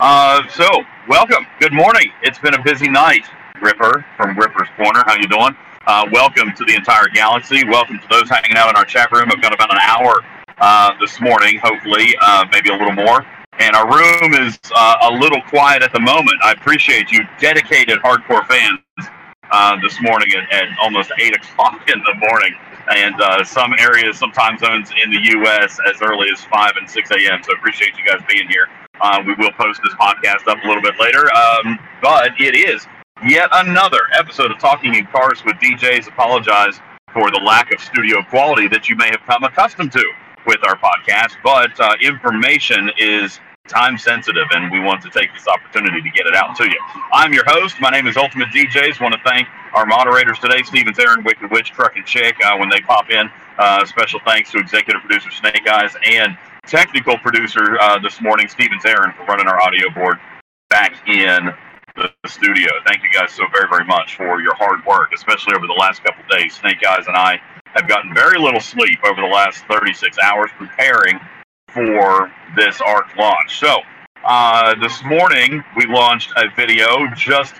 Uh, so welcome. Good morning. It's been a busy night, Ripper from Ripper's Corner. How you doing? Uh, welcome to the entire galaxy. Welcome to those hanging out in our chat room. I've got about an hour uh, this morning, hopefully, uh, maybe a little more. And our room is uh, a little quiet at the moment. I appreciate you, dedicated hardcore fans, uh, this morning at, at almost 8 o'clock in the morning. And uh, some areas, some time zones in the U.S. as early as 5 and 6 a.m. So appreciate you guys being here. Uh, we will post this podcast up a little bit later. Um, but it is yet another episode of Talking in Cars with DJs. Apologize for the lack of studio quality that you may have come accustomed to with our podcast, but uh, information is time sensitive, and we want to take this opportunity to get it out to you. I'm your host. My name is Ultimate DJs. Want to thank our moderators today, Stevens, Aaron, Wicked Witch, Truck, and Chick, uh, when they pop in. Uh, special thanks to executive producer Snake Eyes and technical producer uh, this morning, Stevens, Aaron, for running our audio board back in the studio. Thank you guys so very, very much for your hard work, especially over the last couple days. Snake Eyes and I have gotten very little sleep over the last 36 hours preparing for this ARC launch. So, uh, this morning we launched a video just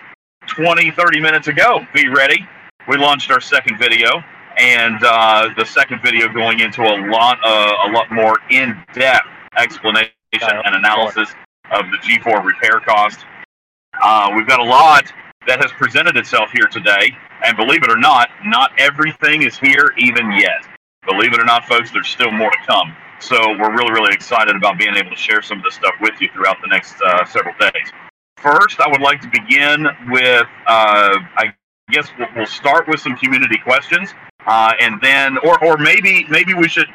20, 30 minutes ago. Be ready. We launched our second video, and uh, the second video going into a lot, uh, a lot more in-depth explanation and analysis of the G4 repair cost. Uh, we've got a lot that has presented itself here today, and believe it or not, not everything is here even yet. Believe it or not, folks, there's still more to come. So we're really, really excited about being able to share some of this stuff with you throughout the next uh, several days. First, I would like to begin with, uh, I guess we'll, start with some community questions, uh, and then, or, or maybe, maybe we should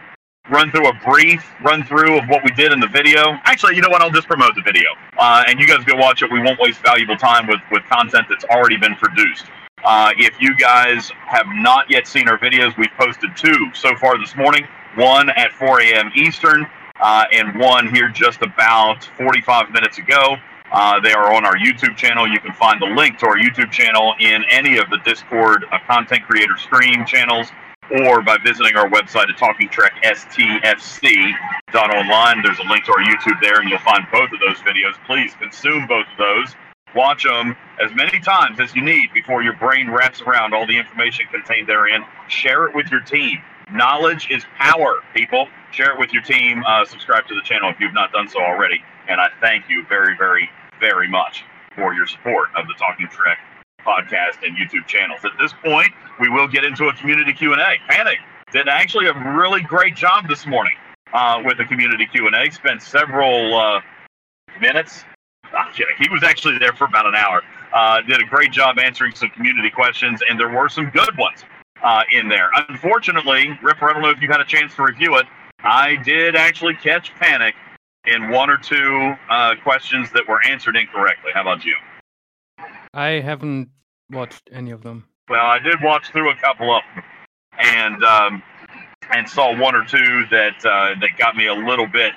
run through a brief run through of what we did in the video. Actually, you know what? I'll just promote the video, uh, and you guys go watch it. We won't waste valuable time with with content that's already been produced. Uh, if you guys have not yet seen our videos, we've posted two so far this morning one at 4 a.m. Eastern, uh, and one here just about 45 minutes ago. Uh, they are on our YouTube channel. You can find the link to our YouTube channel in any of the Discord uh, content creator stream channels or by visiting our website at talkingtrekstfc.online. There's a link to our YouTube there, and you'll find both of those videos. Please consume both of those. Watch them as many times as you need before your brain wraps around all the information contained therein. Share it with your team. Knowledge is power, people. Share it with your team. Uh, subscribe to the channel if you've not done so already. And I thank you very, very, very much for your support of the Talking Trek podcast and YouTube channels. At this point, we will get into a community Q&A. Panic did actually a really great job this morning uh, with the community Q&A. Spent several uh, minutes. Kidding. He was actually there for about an hour. Uh, did a great job answering some community questions, and there were some good ones uh, in there. Unfortunately, Ripper, I don't know if you had a chance to review it. I did actually catch panic in one or two uh, questions that were answered incorrectly. How about you? I haven't watched any of them. Well, I did watch through a couple of them, and um, and saw one or two that uh, that got me a little bit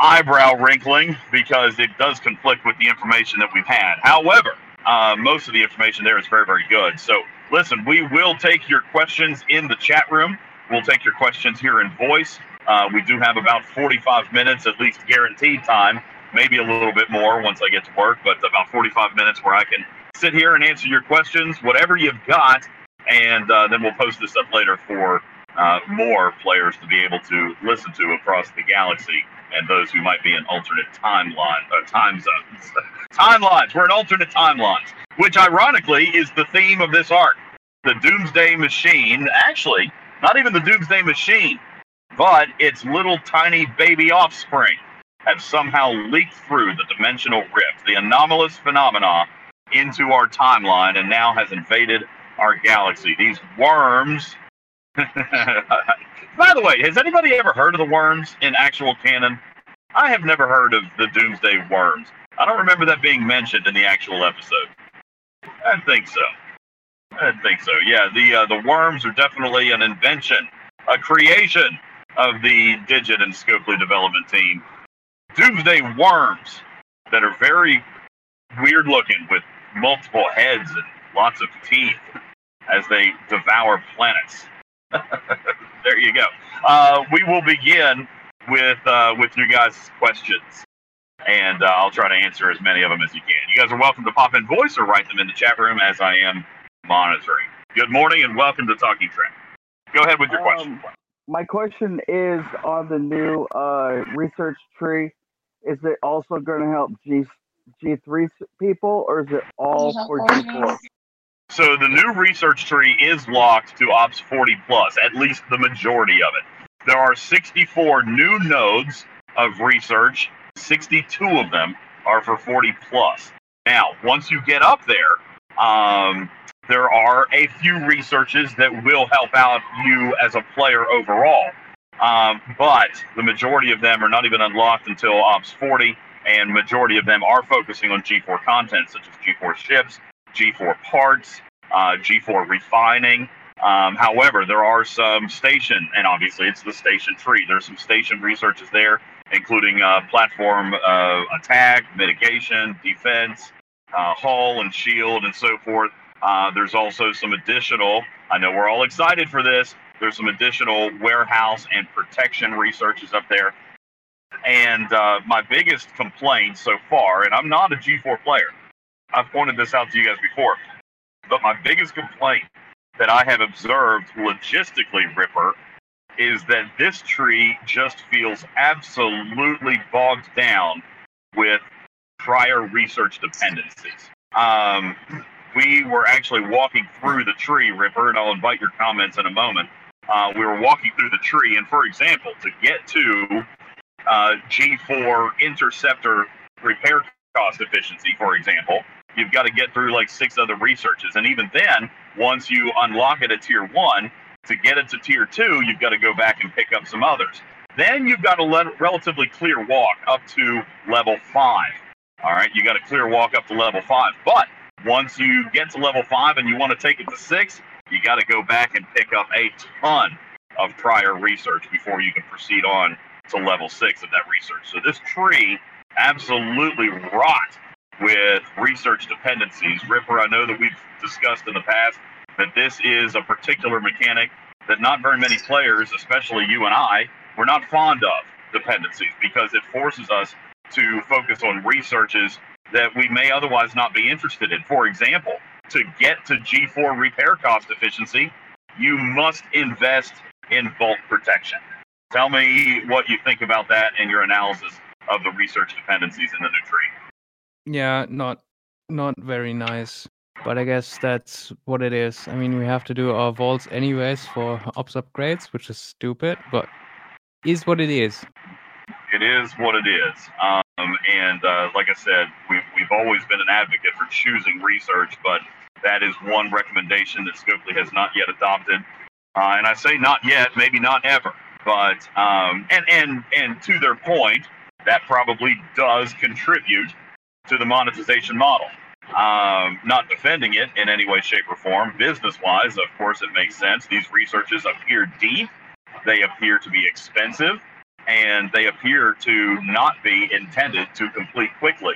eyebrow wrinkling because it does conflict with the information that we've had. However, uh, most of the information there is very, very good. So listen, we will take your questions in the chat room. We'll take your questions here in voice. Uh, we do have about 45 minutes, at least guaranteed time, maybe a little bit more once I get to work, but about 45 minutes where I can sit here and answer your questions, whatever you've got, and uh, then we'll post this up later for uh, more players to be able to listen to across the galaxy and those who might be in alternate timeline uh, time zones. timelines. We're in alternate timelines which ironically is the theme of this arc. The Doomsday Machine, actually, not even the Doomsday Machine, but its little tiny baby offspring have somehow leaked through the dimensional rift, the anomalous phenomena, into our timeline and now has invaded our galaxy. These worms. By the way, has anybody ever heard of the worms in actual canon? I have never heard of the Doomsday Worms. I don't remember that being mentioned in the actual episode. I think so. I think so. Yeah, the uh, the worms are definitely an invention, a creation of the Digit and Scopely development team. Doomsday worms that are very weird looking with multiple heads and lots of teeth as they devour planets. there you go. Uh, we will begin with uh, with you guys' questions. and uh, I'll try to answer as many of them as you can. You guys are welcome to pop in voice or write them in the chat room as I am monitoring. Good morning and welcome to Talking Trek. Go ahead with your um, question. My question is on the new uh, research tree. Is it also going to help G G3 people, or is it all for G4? So the new research tree is locked to Ops 40 plus, at least the majority of it. There are 64 new nodes of research. 62 of them are for 40 plus. Now, once you get up there, um, there are a few researches that will help out you as a player overall. Um, but the majority of them are not even unlocked until Ops 40, and majority of them are focusing on G4 content, such as G4 ships, G4 parts, uh, G4 refining. Um, however, there are some station, and obviously it's the station tree. There's some station researches there, including uh, platform uh, attack, mitigation, defense, uh, hull and shield, and so forth. Uh, there's also some additional, I know we're all excited for this, there's some additional warehouse and protection researches up there. And uh, my biggest complaint so far, and I'm not a G4 player, I've pointed this out to you guys before, but my biggest complaint that I have observed logistically, Ripper, is that this tree just feels absolutely bogged down with prior research dependencies. Um, we were actually walking through the tree, Ripper, and I'll invite your comments in a moment. Uh, we were walking through the tree, and for example, to get to uh, G4 interceptor repair cost efficiency, for example, you've got to get through like six other researches. And even then, once you unlock it at tier one, to get it to tier two, you've got to go back and pick up some others. Then you've got a le- relatively clear walk up to level five. All right, you got a clear walk up to level five. But once you get to level five and you want to take it to six, you got to go back and pick up a ton of prior research before you can proceed on to level six of that research. So this tree absolutely rot with research dependencies. Ripper, I know that we've discussed in the past that this is a particular mechanic that not very many players, especially you and I, we're not fond of dependencies because it forces us to focus on researches that we may otherwise not be interested in. For example, to get to G4 repair cost efficiency, you must invest in bulk protection. Tell me what you think about that and your analysis of the research dependencies in the new tree. Yeah, not not very nice, but I guess that's what it is. I mean, we have to do our vaults anyways for ops upgrades, which is stupid, but is what it is it is what it is. Um, and uh, like I said, we've, we've always been an advocate for choosing research, but that is one recommendation that Scopely has not yet adopted. Uh, and I say not yet, maybe not ever. But um, and and and to their point, that probably does contribute to the monetization model. Um, not defending it in any way, shape, or form. Business wise, of course, it makes sense. These researches appear deep, they appear to be expensive, and they appear to not be intended to complete quickly.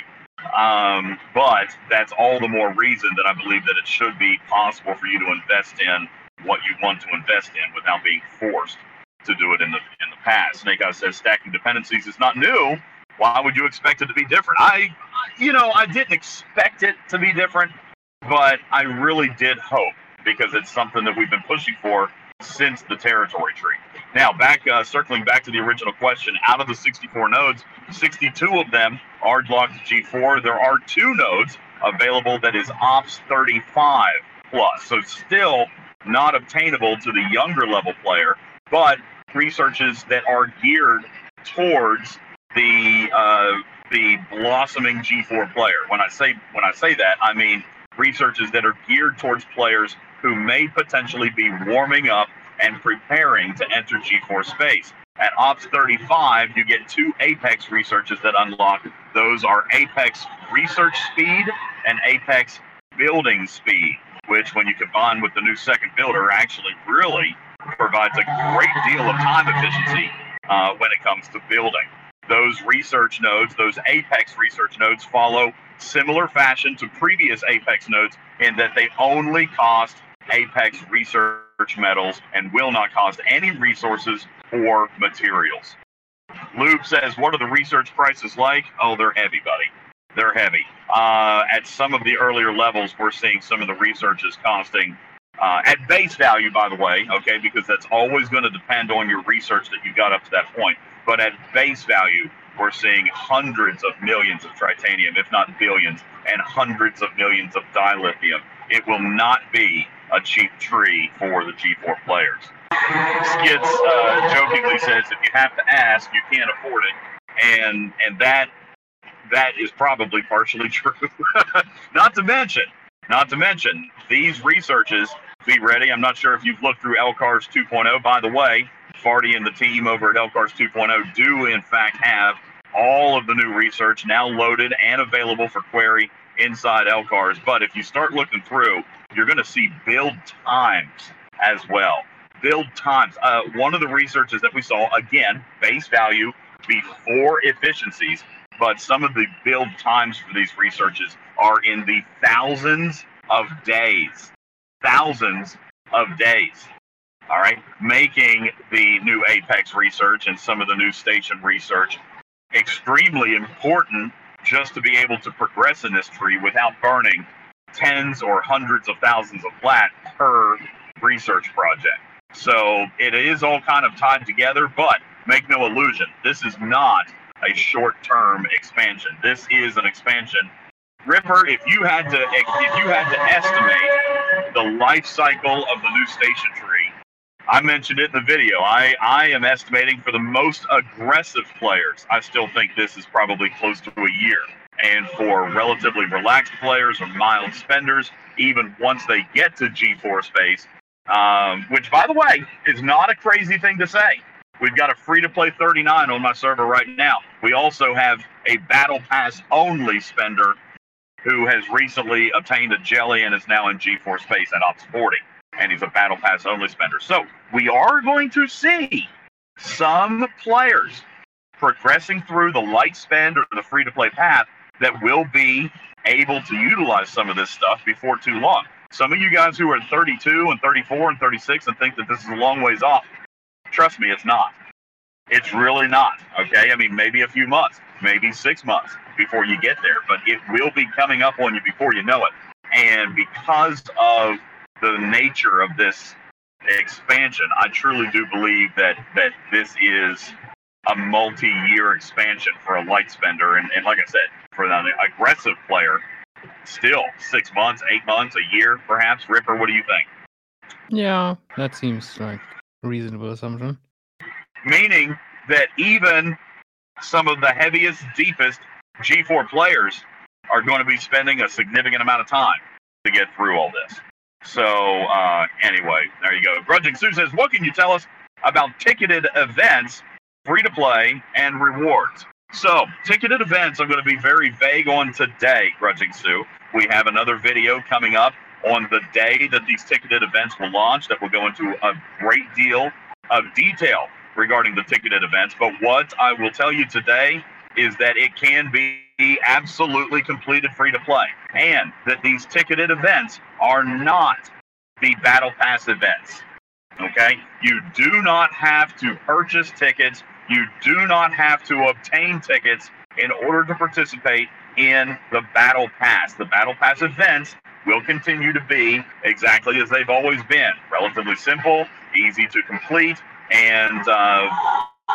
Um, but that's all the more reason that I believe that it should be possible for you to invest in what you want to invest in without being forced to do it in the in the past. Snake Eyes says stacking dependencies is not new. Why would you expect it to be different? I, you know, I didn't expect it to be different, but I really did hope because it's something that we've been pushing for since the territory tree. Now, back uh, circling back to the original question, out of the 64 nodes, 62 of them are locked to G4. There are two nodes available that is Ops 35 plus, so still not obtainable to the younger level player, but researches that are geared towards the uh, the blossoming G4 player. When I say when I say that, I mean researches that are geared towards players who may potentially be warming up and preparing to enter G4 space. At Ops 35, you get two Apex researches that unlock. Those are Apex research speed and Apex building speed, which, when you combine with the new second builder, actually really provides a great deal of time efficiency uh, when it comes to building. Those research nodes, those Apex research nodes, follow similar fashion to previous Apex nodes in that they only cost Apex research metals and will not cost any resources or materials. Lube says, "What are the research prices like?" Oh, they're heavy, buddy. They're heavy. Uh, at some of the earlier levels, we're seeing some of the research is costing uh, at base value, by the way, okay, because that's always going to depend on your research that you got up to that point. But at base value, we're seeing hundreds of millions of tritanium, if not billions, and hundreds of millions of dilithium. It will not be a cheap tree for the G4 players. Skids uh, jokingly says, if you have to ask, you can't afford it, and and that that is probably partially true. not to mention, not to mention these researches. Be ready. I'm not sure if you've looked through LCARS 2.0. By the way, Farty and the team over at LCARS 2.0 do in fact have all of the new research now loaded and available for query inside LCARS. But if you start looking through, you're going to see build times as well. Build times. Uh, one of the researches that we saw, again, base value before efficiencies, but some of the build times for these researches are in the thousands of days. Thousands of days. All right. Making the new Apex research and some of the new station research extremely important just to be able to progress in this tree without burning tens or hundreds of thousands of flat per research project. So it is all kind of tied together, but make no illusion, this is not a short-term expansion. This is an expansion. Ripper, if you had to if you had to estimate the life cycle of the new station tree, I mentioned it in the video. I, I am estimating for the most aggressive players, I still think this is probably close to a year. And for relatively relaxed players or mild spenders, even once they get to G4 space, um, which, by the way, is not a crazy thing to say. We've got a free to play 39 on my server right now. We also have a Battle Pass only spender who has recently obtained a jelly and is now in G4 space at Ops 40. And he's a Battle Pass only spender. So we are going to see some players progressing through the light spend or the free to play path that will be able to utilize some of this stuff before too long. Some of you guys who are 32 and 34 and 36 and think that this is a long ways off, Trust me, it's not. It's really not. Okay. I mean, maybe a few months, maybe six months before you get there, but it will be coming up on you before you know it. And because of the nature of this expansion, I truly do believe that that this is a multi-year expansion for a light spender, and, and like I said, for an aggressive player, still six months, eight months, a year, perhaps. Ripper, what do you think? Yeah, that seems like reasonable assumption. Meaning that even some of the heaviest, deepest G4 players are going to be spending a significant amount of time to get through all this. So, uh, anyway, there you go. Grudging Sue says, What can you tell us about ticketed events, free to play, and rewards? So, ticketed events, I'm going to be very vague on today, Grudging Sue. We have another video coming up on the day that these ticketed events will launch that will go into a great deal of detail regarding the ticketed events. But what I will tell you today is that it can be absolutely completed free to play, and that these ticketed events are not the Battle Pass events. Okay? You do not have to purchase tickets, you do not have to obtain tickets in order to participate in the Battle Pass. The Battle Pass events will continue to be exactly as they've always been relatively simple, easy to complete, and uh,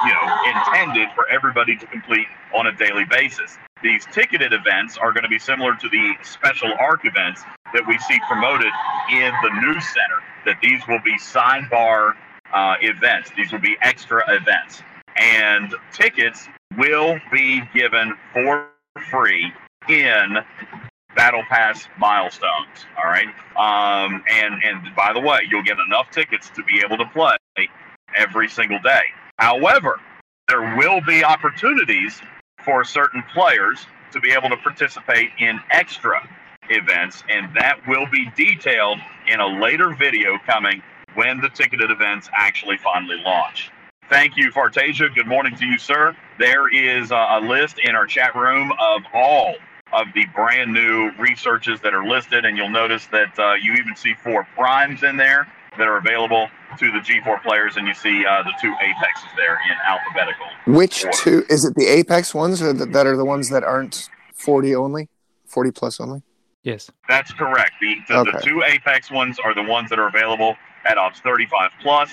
you know intended for everybody to complete on a daily basis. These ticketed events are going to be similar to the special ARC events that we see promoted in the news center. That these will be sidebar uh, events. These will be extra events, and tickets will be given for free in battle pass milestones. All right. Um, and and by the way, you'll get enough tickets to be able to play every single day. However, there will be opportunities for certain players to be able to participate in extra events, and that will be detailed in a later video coming when the ticketed events actually finally launch. Thank you, Fartasia. Good morning to you, sir. There is a list in our chat room of all of the brand new researches that are listed, and you'll notice that uh, you even see four primes in there. That are available to the G4 players, and you see uh, the two Apexes there in alphabetical. Which order. two? Is it the Apex ones or the, that are the ones that aren't 40 only? 40 plus only? Yes. That's correct. The, the, the two Apex ones are the ones that are available at Ops 35 Plus,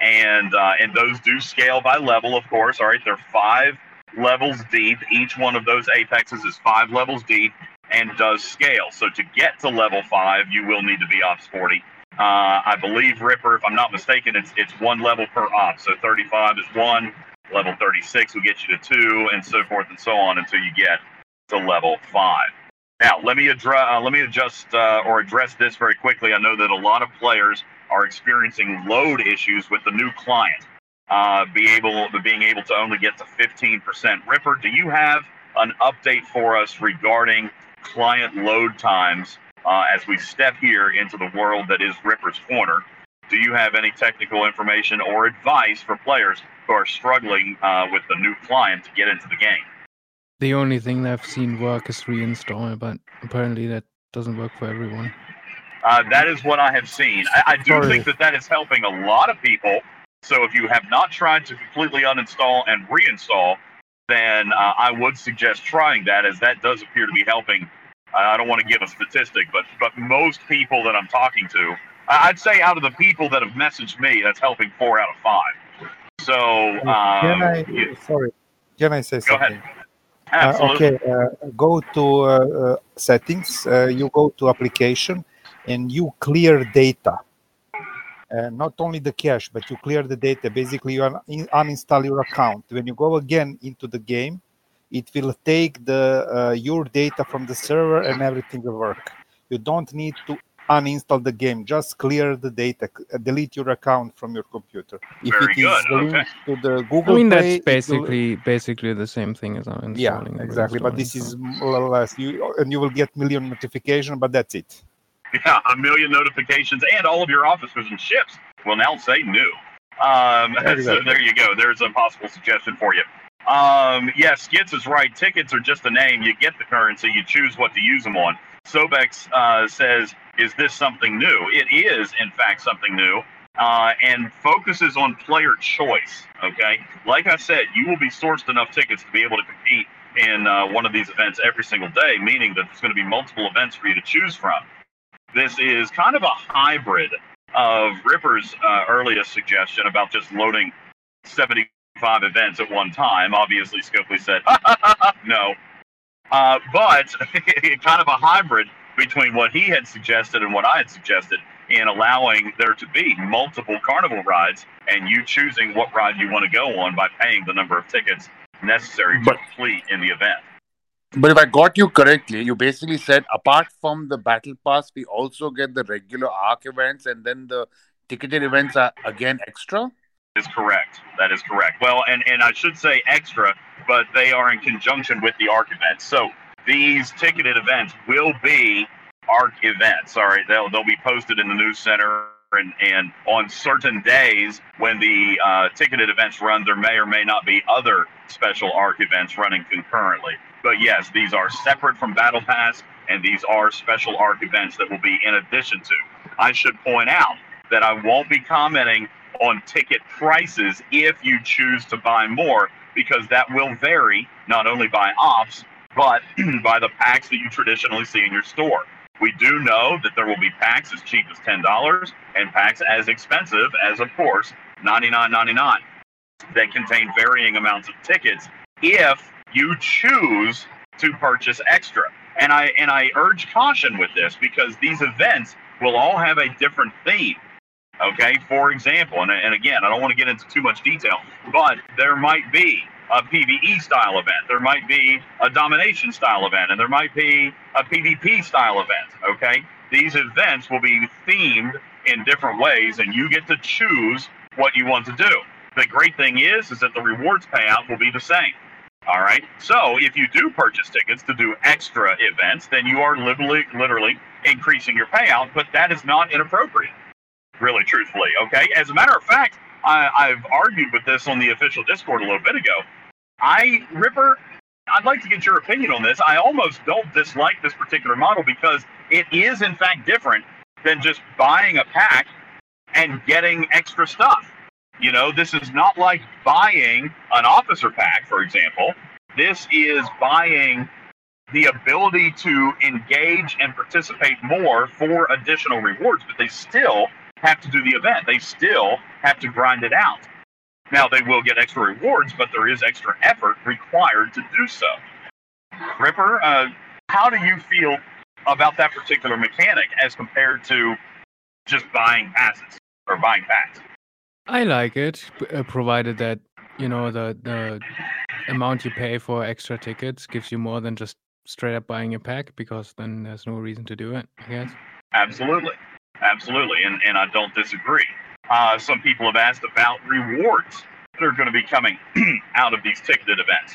and uh, and those do scale by level, of course. All right, they're five levels deep. Each one of those Apexes is five levels deep and does scale. So to get to level five, you will need to be Ops 40. Uh, I believe Ripper, if I'm not mistaken, it's it's one level per op. So 35 is one, level 36 will get you to two, and so forth and so on until you get to level five. Now, let me address uh, let me adjust uh, or address this very quickly. I know that a lot of players are experiencing load issues with the new client. Uh, be able being able to only get to 15%. Ripper, do you have an update for us regarding client load times uh, as we step here into the world that is Ripper's Corner? Do you have any technical information or advice for players who are struggling uh, with the new client to get into the game? The only thing that I've seen work is reinstall, but apparently that doesn't work for everyone. Uh, that is what I have seen. I, I do Sorry. think that that is helping a lot of people. So if you have not tried to completely uninstall and reinstall, then uh, I would suggest trying that, as that does appear to be helping. I don't want to give a statistic, but but most people that I'm talking to, I'd say out of the people that have messaged me, that's helping four out of five. So Can um, I? you- Sorry. Can I say Go ahead. something? Uh, okay, uh, go to uh, uh, settings. Uh, you go to application, and you clear data. Uh, not only the cache, but you clear the data. Basically, you un- uninstall your account. When you go again into the game, it will take the uh, your data from the server, and everything will work. You don't need to uninstall the game. Just clear the data. uh, Delete your account from your computer. If Very it is good, okay. linked to the Google I mean, Play, that's it will- basically basically the same thing as uninstalling. yeah exactly but this reinstalling, is more less you and you will get million notification but that's it Yeah, a million notifications, and all of your officers and ships will now say new. Um, so there you go. There's a possible suggestion for you. Um, yeah, Skits is right. Tickets are just a name. You get the currency, you choose what to use them on. Sobex uh, says, "Is this something new?" It is, in fact, something new, uh, and focuses on player choice. Okay, like I said, you will be sourced enough tickets to be able to compete in uh, one of these events every single day, meaning that there's going to be multiple events for you to choose from. This is kind of a hybrid of Ripper's uh, earliest suggestion about just loading 75 events at one time. Obviously, Scopely said, no. Uh, but kind of a hybrid between what he had suggested and what I had suggested in allowing there to be multiple carnival rides and you choosing what ride you want to go on by paying the number of tickets necessary to But- complete in the event. But if I got you correctly, you basically said apart from the battle pass, we also get the regular arc events, and then the ticketed events are again extra. Is correct. That is correct. Well, and, and I should say extra, but they are in conjunction with the ARC events. So these ticketed events will be ARC events. All right, they'll they'll be posted in the news center. And, and on certain days when the uh, ticketed events run, there may or may not be other special ARC events running concurrently. But yes, these are separate from Battle Pass, and these are special ARC events that will be in addition to. I should point out that I won't be commenting on ticket prices if you choose to buy more, because that will vary not only by ops, but by the packs that you traditionally see in your store. We do know that there will be packs as cheap as $10 and packs as expensive as, of course, $99.99 that contain varying amounts of tickets if you choose to purchase extra. And I and I urge caution with this because these events will all have a different theme. Okay, for example, and, and again, I don't want to get into too much detail, but there might be a PVE style event, there might be a domination style event, and there might be a PvP style event. Okay, these events will be themed in different ways, and you get to choose what you want to do. The great thing is, is that the rewards payout will be the same. All right. So if you do purchase tickets to do extra events, then you are literally, literally increasing your payout, but that is not inappropriate really truthfully. Okay. As a matter of fact, I, I've argued with this on the official Discord a little bit ago. I, Ripper, I'd like to get your opinion on this. I almost don't dislike this particular model because it is, in fact, different than just buying a pack and getting extra stuff. You know, this is not like buying an officer pack, for example. This is buying the ability to engage and participate more for additional rewards, but they still have to do the event. They still have to grind it out. Now, they will get extra rewards, but there is extra effort required to do so. Ripper, uh, how do you feel about that particular mechanic as compared to just buying passes or buying packs? I like it, uh, provided that you know the the amount you pay for extra tickets gives you more than just straight up buying a pack, because then there's no reason to do it. I guess. Absolutely. Absolutely. And, and I don't disagree. Uh, some people have asked about rewards that are going to be coming out of these ticketed events.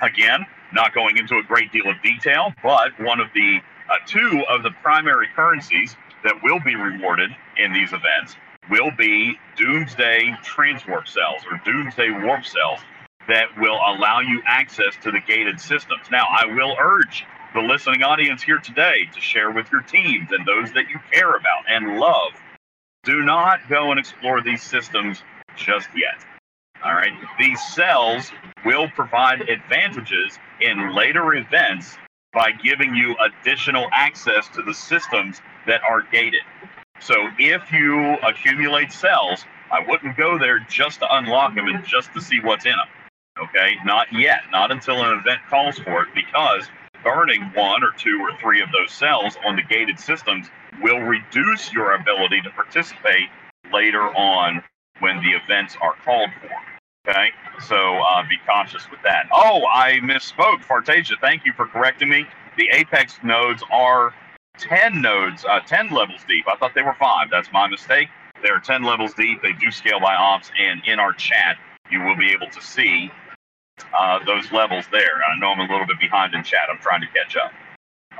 Again, not going into a great deal of detail, but one of the uh, two of the primary currencies that will be rewarded in these events will be Doomsday Transwarp cells or Doomsday Warp cells that will allow you access to the gated systems. Now, I will urge the listening audience here today to share with your teams and those that you care about and love. Do not go and explore these systems just yet. All right. These cells will provide advantages in later events by giving you additional access to the systems that are gated. So if you accumulate cells, I wouldn't go there just to unlock them and just to see what's in them. Okay, not yet, not until an event calls for it, because burning one or two or three of those cells on the gated systems will reduce your ability to participate later on when the events are called for. Okay, so uh, be cautious with that. Oh, I misspoke, Fartasia. Thank you for correcting me. The Apex nodes are 10 nodes, uh, 10 levels deep. I thought they were five. That's my mistake. They're 10 levels deep. They do scale by ops, and in our chat, you will be able to see uh, those levels there. I know I'm a little bit behind in chat. I'm trying to catch up.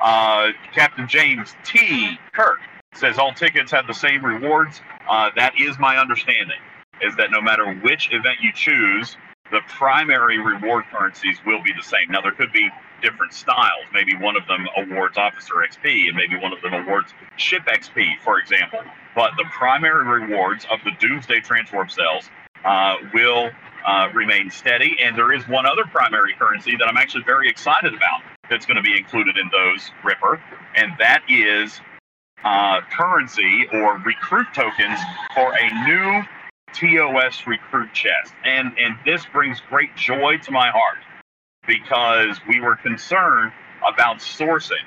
Uh, Captain James T. Kirk says all tickets have the same rewards. Uh, that is my understanding. Is that no matter which event you choose, the primary reward currencies will be the same. Now there could be different styles. Maybe one of them awards officer XP, and maybe one of them awards ship XP, for example. But the primary rewards of the Doomsday Transwarp cells uh, will uh, remain steady. And there is one other primary currency that I'm actually very excited about that's going to be included in those, Ripper, and that is uh, currency or recruit tokens for a new TOS recruit chest. And, and this brings great joy to my heart because we were concerned about sourcing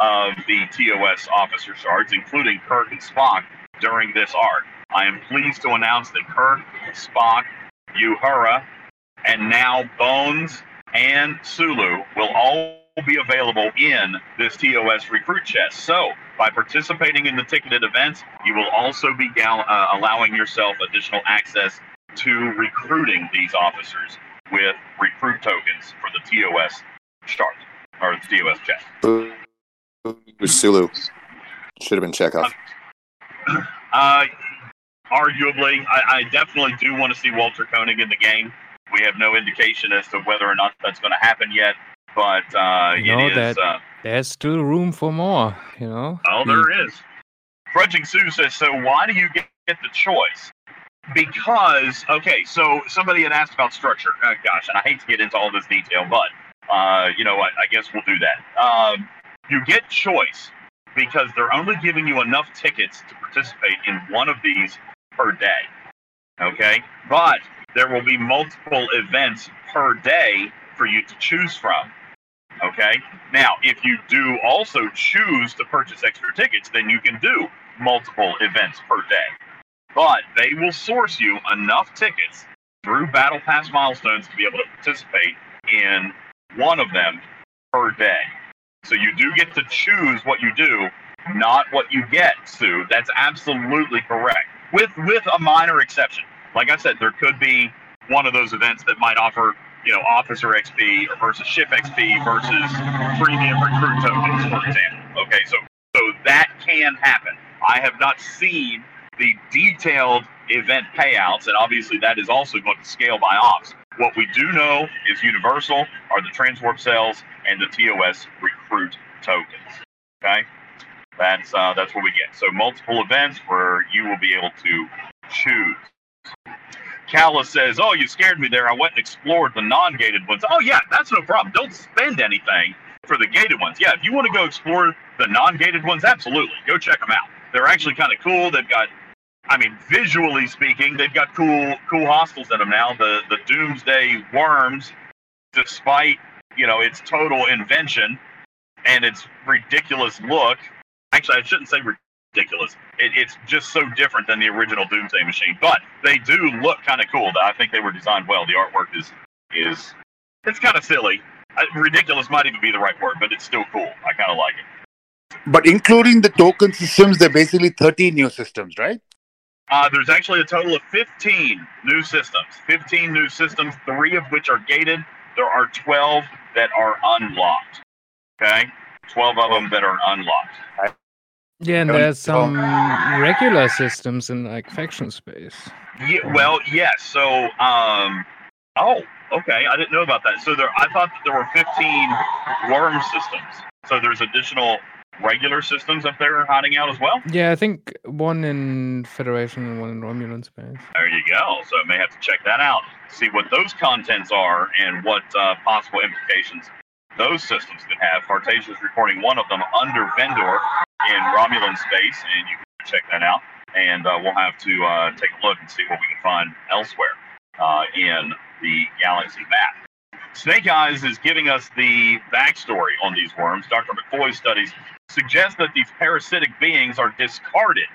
of the TOS officer shards, including Kirk and Spock, during this arc. I am pleased to announce that Kirk, Spock, Uhura, and now Bones and Sulu will all be available in this TOS recruit chest. So, by participating in the ticketed events, you will also be gal- uh, allowing yourself additional access to recruiting these officers with recruit tokens for the TOS chart or the TOS chest. Sulu. Should have been Chekhov. Uh, arguably, I, I definitely do want to see Walter Koenig in the game. We have no indication as to whether or not that's going to happen yet, but uh, You know is. that- Uh, There's still room for more. You know. Oh, He- there is. Grudging Sue says, so why do you get, get the choice? Because, okay, so somebody had asked about structure. Uh, gosh, and I hate to get into all this detail, but, uh, you know what, I guess we'll do that. Um, you get choice because they're only giving you enough tickets to participate in one of these per day. Okay? But there will be multiple events per day for you to choose from. Okay? Now, if you do also choose to purchase extra tickets, then you can do multiple events per day. But they will source you enough tickets through Battle Pass milestones to be able to participate in one of them per day. So you do get to choose what you do, not what you get, Sue. That's absolutely correct. With with a minor exception. Like I said, there could be one of those events that might offer, you know, officer XP versus ship XP versus premium recruit tokens, for example. Okay, so so that can happen. I have not seen the detailed event payouts, and obviously that is also going to scale by ops. What we do know is universal are the transwarp cells and the TOS recruit tokens. Okay, That's uh, that's what we get. So multiple events where you will be able to choose. Calla says, "Oh, you scared me there. I went and explored the non-gated ones. Oh yeah, that's no problem. Don't spend anything for the gated ones. Yeah, if you want to go explore the non-gated ones, absolutely, go check them out. They're actually kind of cool. They've got, I mean, visually speaking, they've got cool cool hostiles in them now. The the Doomsday Worms, despite you know its total invention and its ridiculous look. Actually, I shouldn't say ridiculous. It, it's just so different than the original Doomsday Machine, but they do look kind of cool. I think they were designed well. The artwork is is it's kind of silly. Uh, ridiculous might even be the right word, but it's still cool. I kind of like it. But including the token systems, they're basically 13 new systems, right? Uh, there's actually a total of 15 new systems. 15 new systems, three of which are gated. There are 12 that are unlocked. Okay? 12 of them that are unlocked. Yeah, and there's some regular systems in like faction space. Yeah, well, yes. So, um, oh, okay. I didn't know about that. So there, I thought that there were 15 worm systems. So there's additional regular systems up there hiding out as well. Yeah, I think one in Federation and one in Romulan space. There you go. So I may have to check that out, see what those contents are and what uh, possible implications those systems could have. Fartasia is recording one of them under Vendor in Romulan space, and you can check that out. And uh, we'll have to uh, take a look and see what we can find elsewhere uh, in the galaxy map. Snake Eyes is giving us the backstory on these worms. Dr. McCoy's studies suggest that these parasitic beings are discarded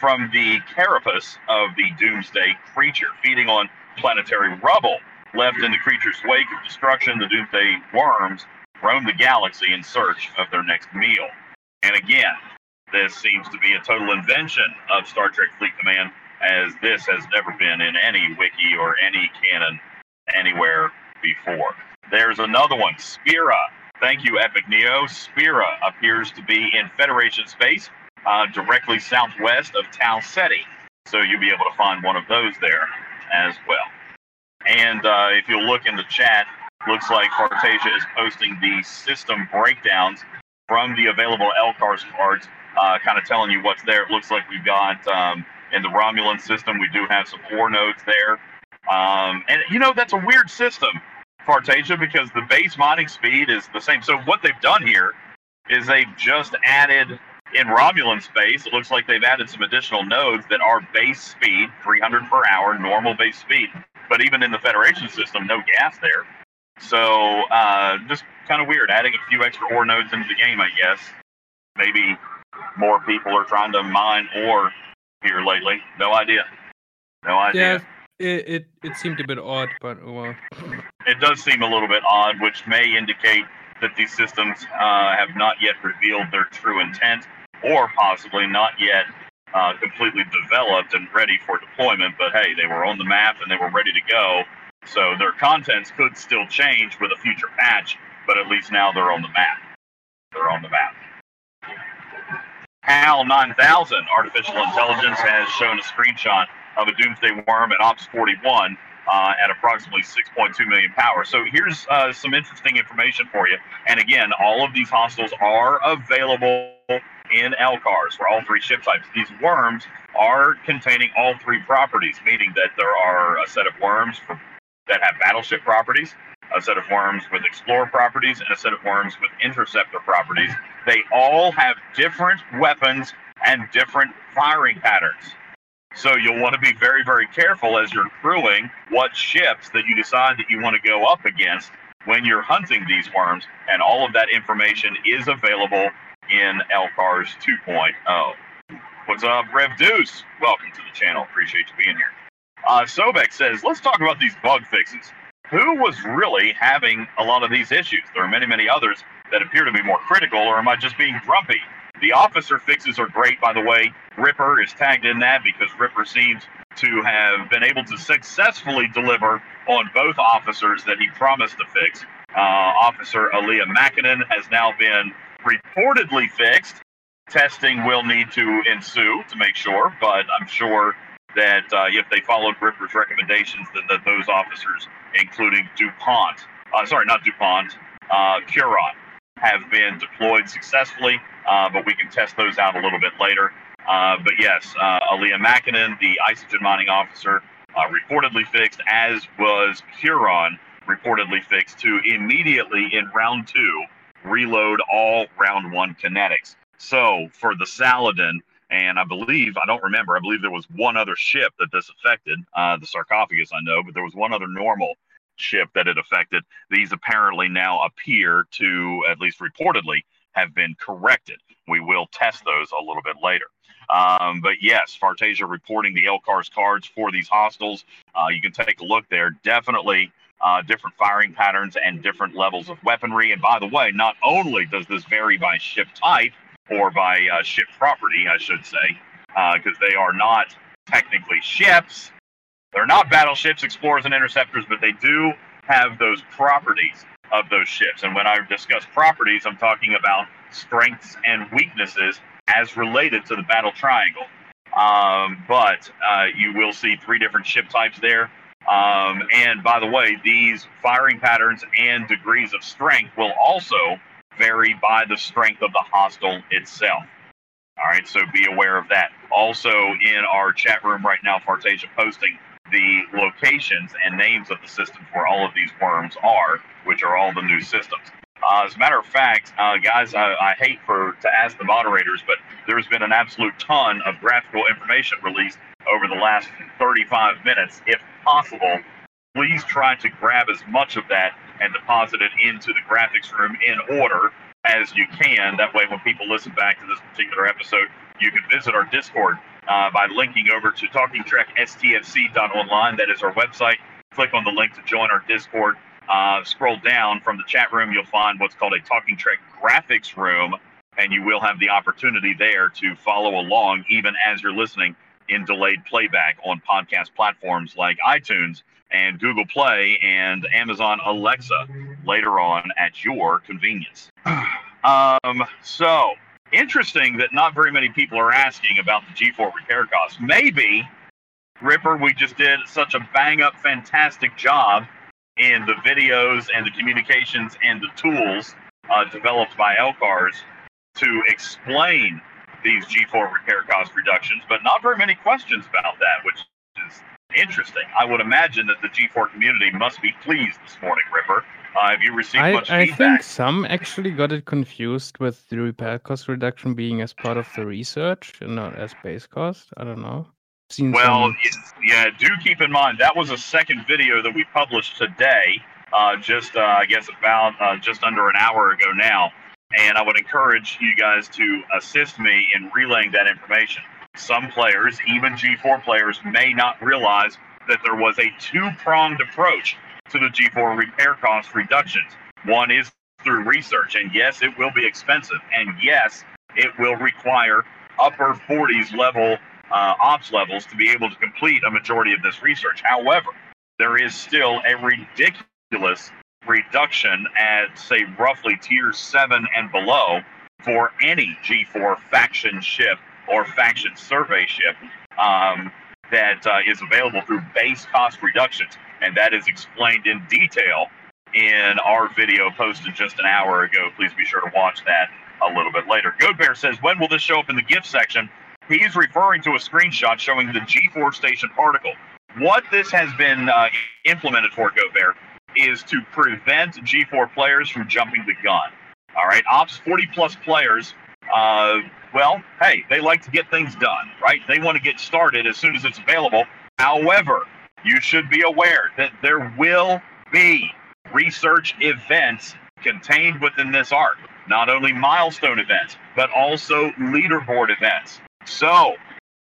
from the carapace of the doomsday creature, feeding on planetary rubble. Left in the creature's wake of destruction, the doomsday worms roam the galaxy in search of their next meal. And again, this seems to be a total invention of Star Trek Fleet Command, as this has never been in any wiki or any canon anywhere before. There's another one, Spira. Thank you, Epic Neo. Spira appears to be in Federation space, uh, directly southwest of Tau Ceti. So you'll be able to find one of those there as well. And uh, if you look in the chat, looks like Fartasia is posting the system breakdowns from the available LCARS cards, uh, kind of telling you what's there. It looks like we've got um, in the Romulan system, we do have some ore nodes there. Um, and you know, that's a weird system, Fartasia, because the base mining speed is the same. So what they've done here is they've just added in Romulan space, it looks like they've added some additional nodes that are base speed, 300 per hour, normal base speed. But even in the Federation system, no gas there. So uh, just kind of weird, adding a few extra ore nodes into the game, I guess. Maybe more people are trying to mine ore here lately. No idea. No idea. Yeah, it, it it seemed a bit odd, but oh well. It does seem a little bit odd, which may indicate that these systems uh, have not yet revealed their true intent, or possibly not yet uh, completely developed and ready for deployment. But hey, they were on the map and they were ready to go. So their contents could still change with a future patch, but at least now they're on the map. They're on the map. HAL 9000 artificial intelligence has shown a screenshot of a doomsday worm at Ops 41 uh, at approximately 6.2 million power. So here's uh, some interesting information for you. And again, all of these hostiles are available in LCARs for all three ship types. These worms are containing all three properties, meaning that there are a set of worms for, that have battleship properties, a set of worms with explorer properties, and a set of worms with interceptor properties. They all have different weapons and different firing patterns. So you'll want to be very, very careful as you're crewing what ships that you decide that you want to go up against when you're hunting these worms. And all of that information is available in LCARS 2.0. What's up, Rev Deuce? Welcome to the channel. Appreciate you being here. Uh, Sobek says, let's talk about these bug fixes. Who was really having a lot of these issues? There are many, many others that appear to be more critical, or am I just being grumpy? The officer fixes are great, by the way. Ripper is tagged in that because Ripper seems to have been able to successfully deliver on both officers that he promised to fix. Uh, Officer Aaliyah Mackinnon has now been reportedly fixed. Testing will need to ensue to make sure, but I'm sure that uh, if they followed Ripper's recommendations, then that those officers, including DuPont, uh, sorry, not DuPont, uh, Curon, have been deployed successfully, uh, but we can test those out a little bit later. Uh, but yes, uh, Aliyah Makinen, the Isogen mining officer, uh, reportedly fixed, as was Huron reportedly fixed to immediately in round two reload all round one kinetics. So for the Saladin, and I believe, I don't remember, I believe there was one other ship that this affected, uh, the sarcophagus, I know, but there was one other normal ship that it affected. These apparently now appear to, at least reportedly, have been corrected. We will test those a little bit later. Um, but yes, Fartasia reporting the LCARS cards for these hostiles. Uh, you can take a look there. Definitely uh, different firing patterns and different levels of weaponry. And by the way, not only does this vary by ship type or by uh, ship property, I should say, because uh, they are not technically ships. They're not battleships, explorers, and interceptors, but they do have those properties of those ships. And when I discuss properties, I'm talking about strengths and weaknesses as related to the battle triangle. Um, but uh, you will see three different ship types there. Um, and by the way, these firing patterns and degrees of strength will also vary by the strength of the hostile itself. All right, so be aware of that. Also, in our chat room right now, Fartasia posting the locations and names of the systems where all of these worms are, which are all the new systems. Uh, as a matter of fact, uh, guys, I, I, hate for to ask the moderators, but there's been an absolute ton of graphical information released over the last 35 minutes. If possible, please try to grab as much of that and deposit it into the graphics room in order as you can. That way, when people listen back to this particular episode, you can visit our Discord uh, by linking over to TalkingTrekSTFC.online. That is our website. Click on the link to join our Discord uh, scroll down from the chat room, you'll find what's called a Talking Trek graphics room, and you will have the opportunity there to follow along even as you're listening in delayed playback on podcast platforms like iTunes and Google Play and Amazon Alexa later on at your convenience. Um, so, interesting that not very many people are asking about the G4 repair costs. Maybe, Ripper, we just did such a bang up, fantastic job in the videos and the communications and the tools uh, developed by LCARS to explain these G4 repair cost reductions, but not very many questions about that, which interesting. I would imagine that the G4 community must be pleased this morning, Ripper. Uh, have you received I, much I feedback? think some actually got it confused with the repair cost reduction being as part of the research and not as base cost. I don't know seen well, some... yeah, do keep in mind that was a second video that we published today, uh, just uh, I guess about uh, just under an hour ago now, and I would encourage you guys to assist me in relaying that information. Some players, even G4 players, may not realize that there was a two-pronged approach to the G4 repair cost reductions. One is through research, and yes, it will be expensive, and yes, it will require upper 40s level uh, ops levels to be able to complete a majority of this research. However, there is still a ridiculous reduction at, say, roughly tier 7 and below for any G4 faction ship or faction survey ship um, that uh, is available through base cost reductions. And that is explained in detail in our video posted just an hour ago. Please be sure to watch that a little bit later. Goat Bear says, When will this show up in the gift section? He's referring to a screenshot showing the G4 station particle. What this has been uh, implemented for, Go Bear, is to prevent G4 players from jumping the gun. All right, Ops 40 plus players, uh, well, hey, they like to get things done, right? They want to get started as soon as it's available. However, you should be aware that there will be research events contained within this arc. Not only milestone events, but also leaderboard events. So,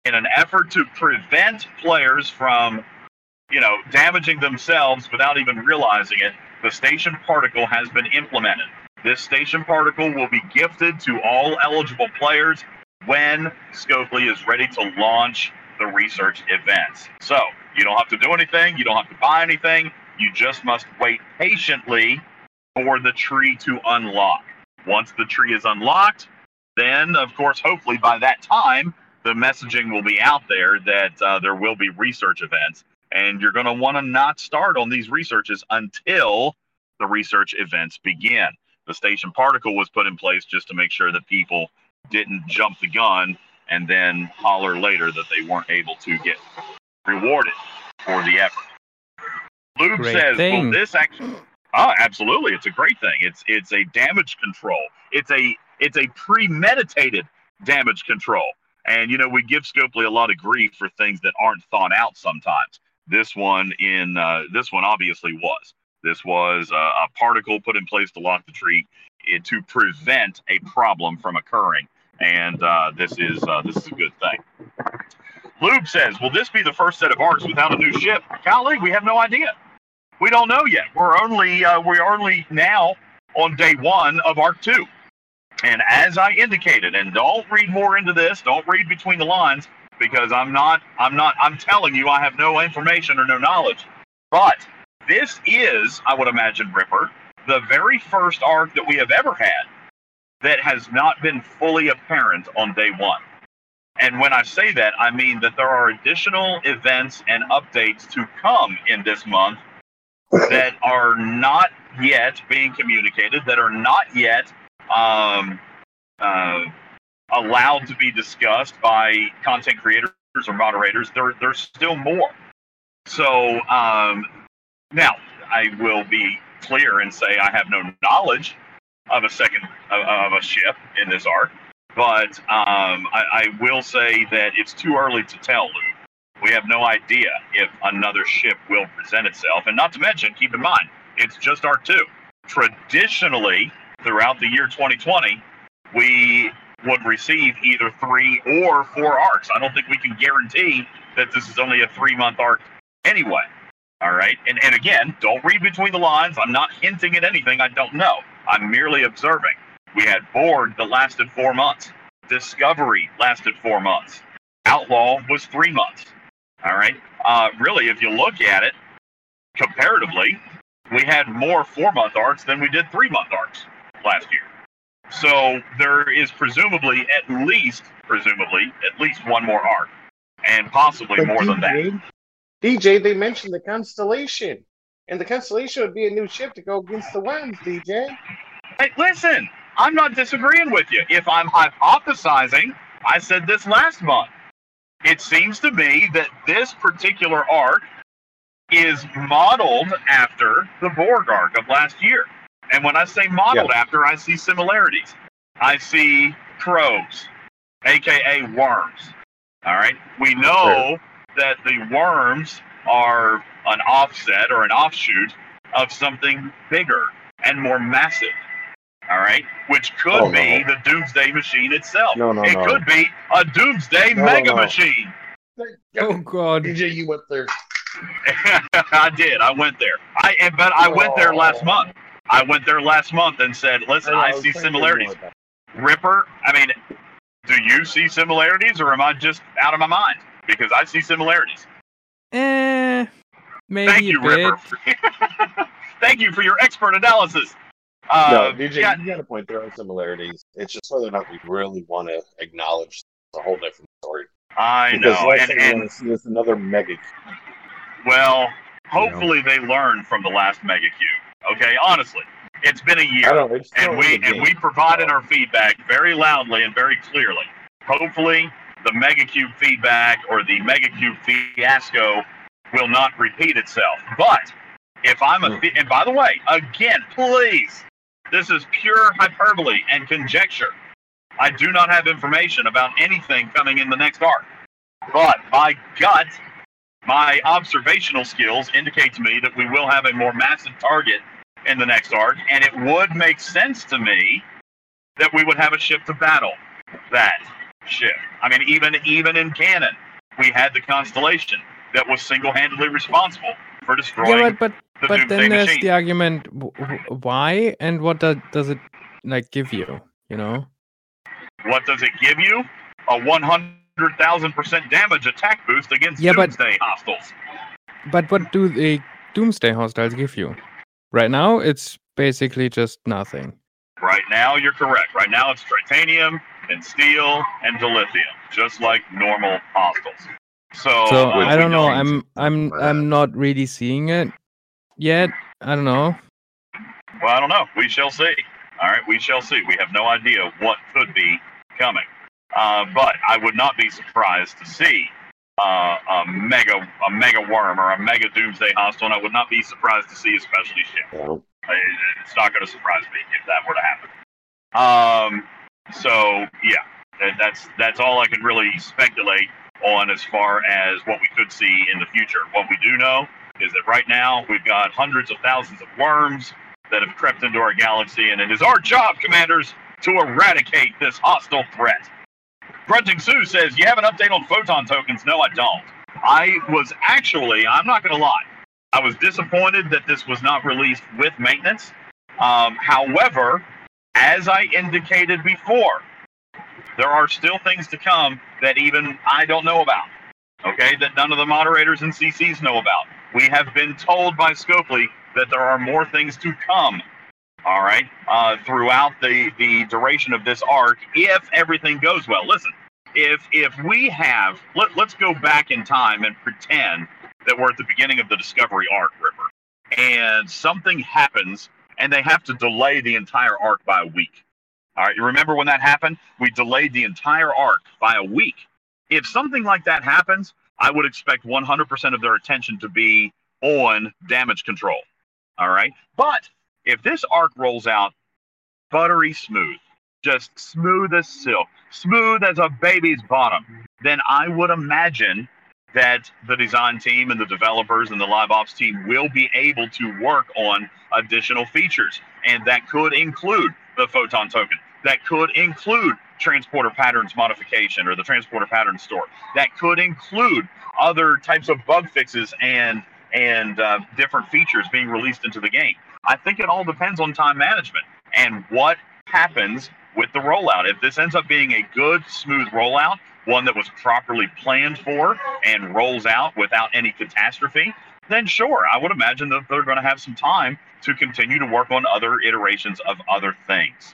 in an effort to prevent players from, you know, damaging themselves without even realizing it, the station particle has been implemented. This station particle will be gifted to all eligible players when Scopely is ready to launch the research events. So, you don't have to do anything, you don't have to buy anything, you just must wait patiently for the tree to unlock. Once the tree is unlocked, then, of course, hopefully by that time, the messaging will be out there that uh, there will be research events. And you're going to want to not start on these researches until the research events begin. The station particle was put in place just to make sure that people didn't jump the gun and then holler later that they weren't able to get rewarded for the effort. Lube Great says, thing. "Well, this actually, oh, absolutely, it's a great thing. It's it's a damage control. It's a it's a premeditated damage control. And you know, we give Scopely a lot of grief for things that aren't thought out sometimes. This one in uh, this one obviously was. This was uh, a particle put in place to lock the tree to prevent a problem from occurring. And uh, this is uh, this is a good thing. Lube says, "Will this be the first set of arcs without a new ship?" Golly, we have no idea. We don't know yet. We're only uh, we're only now on day one of Arc Two. And as I indicated, and don't read more into this, don't read between the lines because I'm not, I'm not, I'm telling you, I have no information or no knowledge. But this is, I would imagine, Ripper, the very first arc that we have ever had that has not been fully apparent on day one. And when I say that, I mean that there are additional events and updates to come in this month that are not yet being communicated, that are not yet um, uh, allowed to be discussed by content creators or moderators. There, there's still more. So um, now I will be clear and say I have no knowledge of a second of, of a ship in this arc, but um, I, I will say that it's too early to tell, Lou. We have no idea if another ship will present itself, and not to mention, keep in mind, it's just Arc Two. Traditionally, throughout the year 2020, we would receive either three or four arcs. I don't think we can guarantee that this is only a three month arc anyway. All right. And, and again, don't read between the lines. I'm not hinting at anything I don't know. I'm merely observing. We had Borg that lasted four months, Discovery lasted four months, Outlaw was three months. All right. Uh, really, if you look at it comparatively, we had more four month arcs than we did three month arcs last year. So there is presumably at least, presumably, at least one more arc, and possibly But more than that. DJ, DJ, they mentioned the Constellation. And the Constellation would be a new ship to go against the Worms, DJ. Hey, listen, I'm not disagreeing with you. If I'm hypothesizing, I said this last month. It seems to me that this particular arc is modeled after the Borg arc of last year. And when I say modeled after, I see similarities. I see crows, aka worms. All right. We know that the worms are an offset or an offshoot of something bigger and more massive. All right, which could Oh, no. be the Doomsday Machine itself. No, no, it no. could be a Doomsday No, Mega no. Machine. Oh God. DJ, you went there. I did. I went there. I and- but I went there last oh. month. I went there last month and said, "Listen, I, was see similarities." Ripper, I mean, do you see similarities, or am I just out of my mind? Because I see similarities. Eh, maybe Thank a you, bit. Ripper. Thank you for your expert analysis. No, Uh, DJ, yeah, you got a point. There are similarities. It's just whether or not we really want to acknowledge a whole different story. I Because know, last and, thing and want to see is another mega. well, hopefully they learn from the last Mega Cube. Okay, honestly, it's been a year. don't. It's and we and we provided So- our feedback very loudly and very clearly. Hopefully, the MegaCube feedback or the MegaCube fiasco will not repeat itself. But if I'm a Mm. and by the way, again, please, this is pure hyperbole and conjecture. I do not have information about anything coming in the next arc. But my gut, my observational skills indicate to me that we will have a more massive target in the next arc, and it would make sense to me that we would have a ship to battle that ship. I mean, even even in canon, we had the Constellation that was single-handedly responsible for destroying Yeah, but but the but Doomsday then there's Machine. the argument: why and what does does it like give you? You know? What does it give you? A 100,000% damage attack boost against Yeah, but- Doomsday hostiles. But what do the Doomsday hostiles give you? Right now, it's basically just nothing. Right now, you're correct. Right now, it's titanium and steel and dilithium, just like normal hostiles. So, So uh, I don't know. I'm I'm I'm not really seeing it yet. I don't know. Well, I don't know. We shall see. All right, we shall see. We have no idea what could be coming. Uh, but I would not be surprised to see uh, a mega a mega worm or a mega doomsday hostile, and I would not be surprised to see a specialty ship. It's not going to surprise me if that were to happen. Um, so yeah, that, that's that's all I can really speculate on as far as what we could see in the future. What we do know is that right now we've got hundreds of thousands of worms that have crept into our galaxy, and it is our job, commanders, to eradicate this hostile threat. Grunting Sue says, You have an update on photon tokens? No, I don't. I was actually, I'm not going to lie, I was disappointed that this was not released with maintenance. Um, however, as I indicated before, there are still things to come that even I don't know about. Okay, that none of the moderators and CCs know about. We have been told by Scopely that there are more things to come. All right, uh, throughout the the duration of this arc, if everything goes well. Listen, if if we have let, let's go back in time and pretend that we're at the beginning of the Discovery arc, Ripper, and something happens and they have to delay the entire arc by a week. All right, you remember when that happened? We delayed the entire arc by a week. If something like that happens, I would expect 100% of their attention to be on damage control. All right. But if this arc rolls out buttery smooth, just smooth as silk, smooth as a baby's bottom, then I would imagine that the design team and the developers and the live ops team will be able to work on additional features. And that could include the photon token. That could include transporter patterns modification or the transporter pattern store. That could include other types of bug fixes and and uh, different features being released into the game. I think it all depends on time management and what happens with the rollout. If this ends up being a good, smooth rollout, one that was properly planned for and rolls out without any catastrophe, then sure, I would imagine that they're going to have some time to continue to work on other iterations of other things.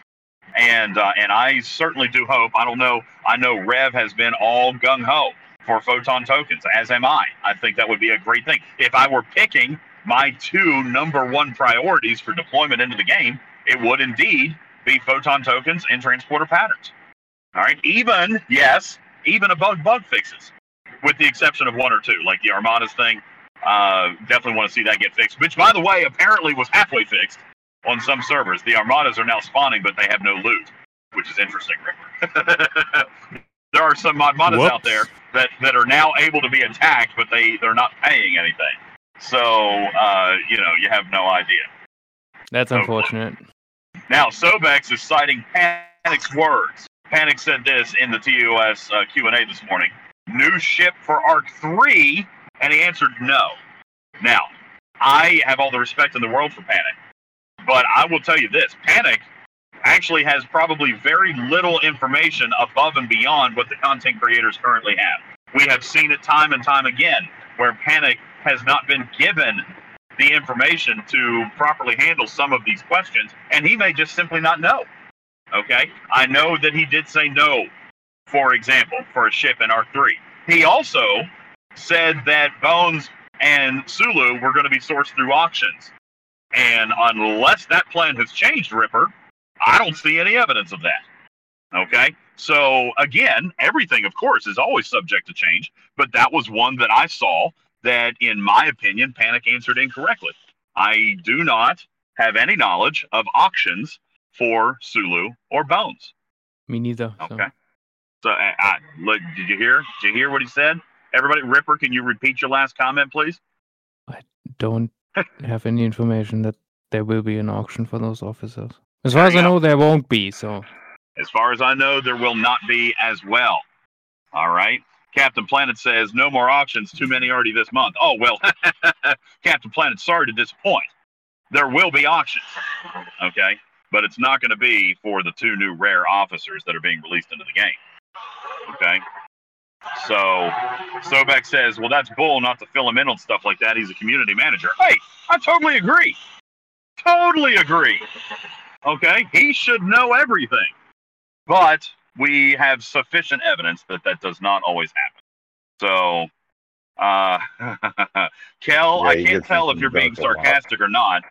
And uh, and I certainly do hope. I don't know. I know Rev has been all gung ho for photon tokens, as am I. I think that would be a great thing. If I were picking my two number one priorities for deployment into the game, it would indeed be photon tokens and transporter patterns. All right. Even, yes, even above bug fixes, with the exception of one or two, like the Armadas thing. Uh, definitely want to see that get fixed, which, by the way, apparently was halfway fixed on some servers. The Armadas are now spawning, but they have no loot, which is interesting. there are some Armadas Whoops. out there that, that are now able to be attacked, but they, they're not paying anything. So, uh, you know, you have no idea. That's Oh, unfortunate. Now, Sobex is citing Panic's words. Panic said this in the TOS uh, Q&A this morning. New ship for Arc 3? And he answered no. Now, I have all the respect in the world for Panic. But I will tell you this. Panic actually has probably very little information above and beyond what the content creators currently have. We have seen it time and time again where Panic has not been given the information to properly handle some of these questions, and he may just simply not know. Okay? I know that he did say no, for example, for a ship in Arc 3. He also said that Bones and Sulu were going to be sourced through auctions. And unless that plan has changed, Ripper, I don't see any evidence of that. Okay? So, again, everything, of course, is always subject to change, but that was one that I saw that, in my opinion, Panic answered incorrectly. I do not have any knowledge of auctions for Sulu or Bones. Me neither. So. Okay. So, I, I, look, did you hear? Did you hear what he said? Everybody, Ripper, can you repeat your last comment, please? I don't have any information that there will be an auction for those officers. As far as I know, there won't be. So As far as I know, there will not be as well. All right. Captain Planet says no more auctions. Too many already this month. Oh well, Captain Planet. Sorry to disappoint. There will be auctions. Okay, but it's not going to be for the two new rare officers that are being released into the game. Okay. So Sobek says, well, that's bull not to fill him in on stuff like that. He's a community manager. Hey, I totally agree. Totally agree. Okay, he should know everything. But we have sufficient evidence that that does not always happen. So, uh, Kel, Yeah, I can't tell if you're being dark a lot. sarcastic or not.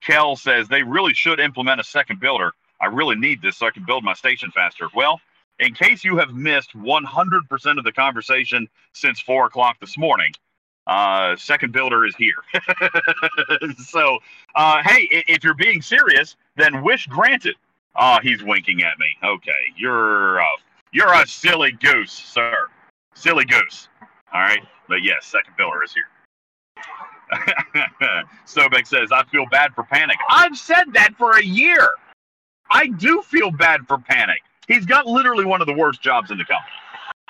Kel says they really should implement a second builder I really need this so I can build my station faster. Well, in case you have missed 100% of the conversation since four o'clock this morning, uh, second builder is here. so, uh, hey, if you're being serious, then wish granted. Oh, he's winking at me. Okay, you're you're a silly goose, sir. Silly goose. All right, but yes, second builder is here. Sobek says, I feel bad for Panic. I've said that for a year. I do feel bad for Panic. He's got literally one of the worst jobs in the company.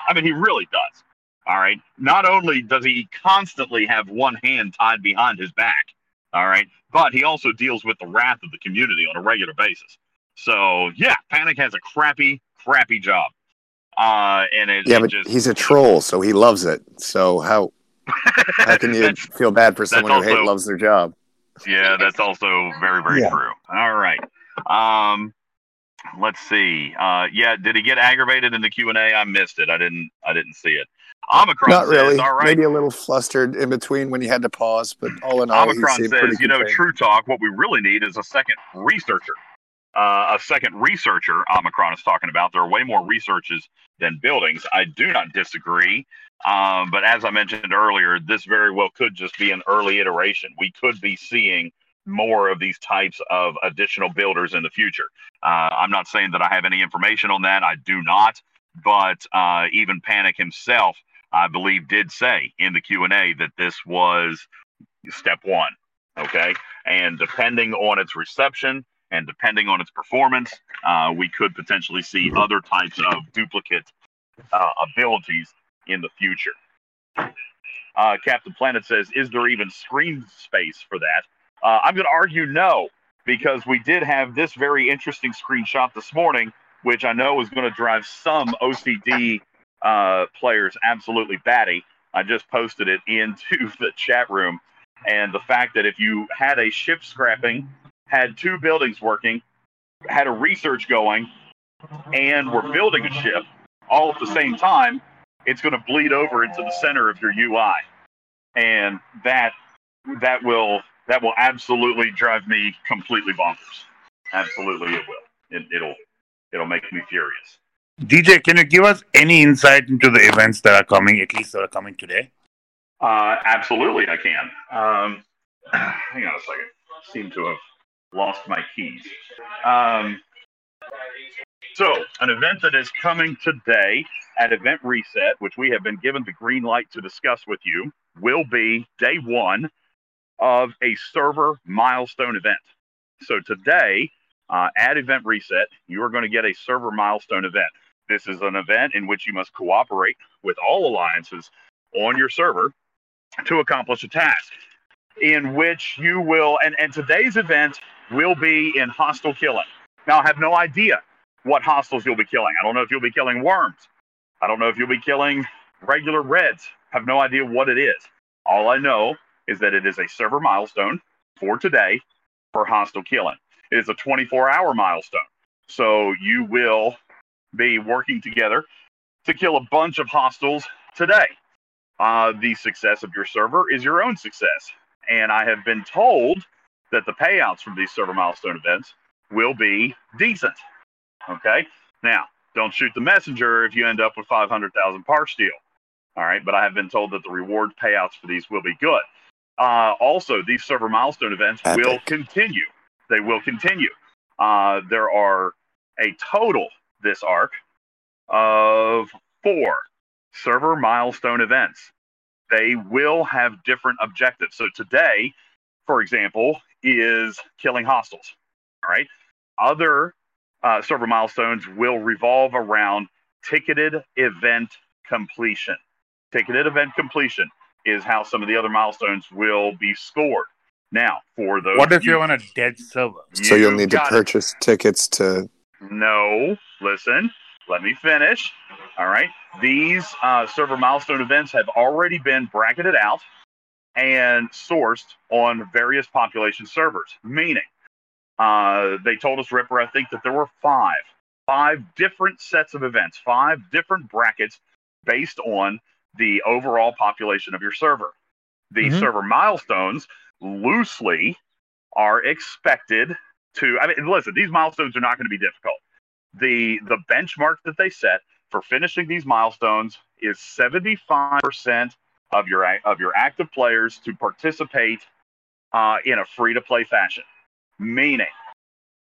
I mean, he really does. All right. Not only does he constantly have one hand tied behind his back, all right, but he also deals with the wrath of the community on a regular basis. So, yeah, Panic has a crappy, crappy job. Uh, and it, Yeah, it but just, he's a troll, so he loves it. So how how can you feel bad for someone who hate loves their job? Yeah, that's also very, very Yeah. true. All right. Um, let's see. Uh, yeah, did he get aggravated in the Q and A? I missed it. I didn't. I didn't see it. Omicron Not really. "All right." Maybe a little flustered in between when he had to pause, but all in all, Omicron seemed says, pretty you know, contained. true talk. What we really need is a second researcher. Uh, a second researcher. Omicron is talking about. There are way more researches than buildings. I do not disagree. Um, but as I mentioned earlier, this very well could just be an early iteration. We could be seeing more of these types of additional builders in the future. Uh, I'm not saying that I have any information on that. I do not. But uh, even Panic himself, I believe, did say in the Q and A that this was step one. Okay, and depending on its reception and depending on its performance, uh, we could potentially see other types of duplicate uh, abilities in the future. Uh, Captain Planet says, "Is there even screen space for that?" Uh, I'm going to argue no, because we did have this very interesting screenshot this morning, which I know is going to drive some OCD uh, players absolutely batty. I just posted it into the chat room, and the fact that if you had a ship scrapping, had two buildings working, had a research going, and were building a ship all at the same time, it's going to bleed over into the center of your UI, and that that will that will absolutely drive me completely bonkers. Absolutely, it will. It, it'll it'll make me furious. DJ, can you give us any insight into the events that are coming, at least that are coming today? Uh, absolutely, I can. Um, hang on a second. I Seem to have lost my keys. Um, so, an event that is coming today at Event Reset, which we have been given the green light to discuss with you, will be day one of a server milestone event. So, today uh, at Event Reset, you are going to get a server milestone event. This is an event in which you must cooperate with all alliances on your server to accomplish a task in which you will and, and today's event will be in hostile killing now i have no idea what hostiles you'll be killing. I don't know if you'll be killing worms. I don't know if you'll be killing regular reds. Have no idea what it is. All i know is that it is a server milestone for today for hostile killing. It is a 24 hour milestone. So you will be working together to kill a bunch of hostiles today. Uh, the success of your server is your own success. And I have been told that the payouts from these server milestone events will be decent. Okay. Now, don't shoot the messenger if you end up with 500,000 parsteel. All right. But I have been told that the reward payouts for these will be good. Uh, also, these server milestone events Epic. will continue. They will continue. Uh, there are a total this arc of four server milestone events. They will have different objectives. So today, for example, is killing hostiles. All right. Other uh, server milestones will revolve around ticketed event completion. Ticketed event completion is how some of the other milestones will be scored. Now, for those, What if you- you're on a dead server? So you'll need to got it. purchase tickets to. No, listen, let me finish. All right. These uh, server milestone events have already been bracketed out and sourced on various population servers, meaning uh, they told us, Ripper, I think that there were five, five different sets of events, five different brackets based on the overall population of your server. These Mhm. server milestones loosely are expected to. I mean, listen, these milestones are not going to be difficult. The the benchmark that they set for finishing these milestones is 75% of your of your active players to participate uh, in a free to play fashion. Meaning,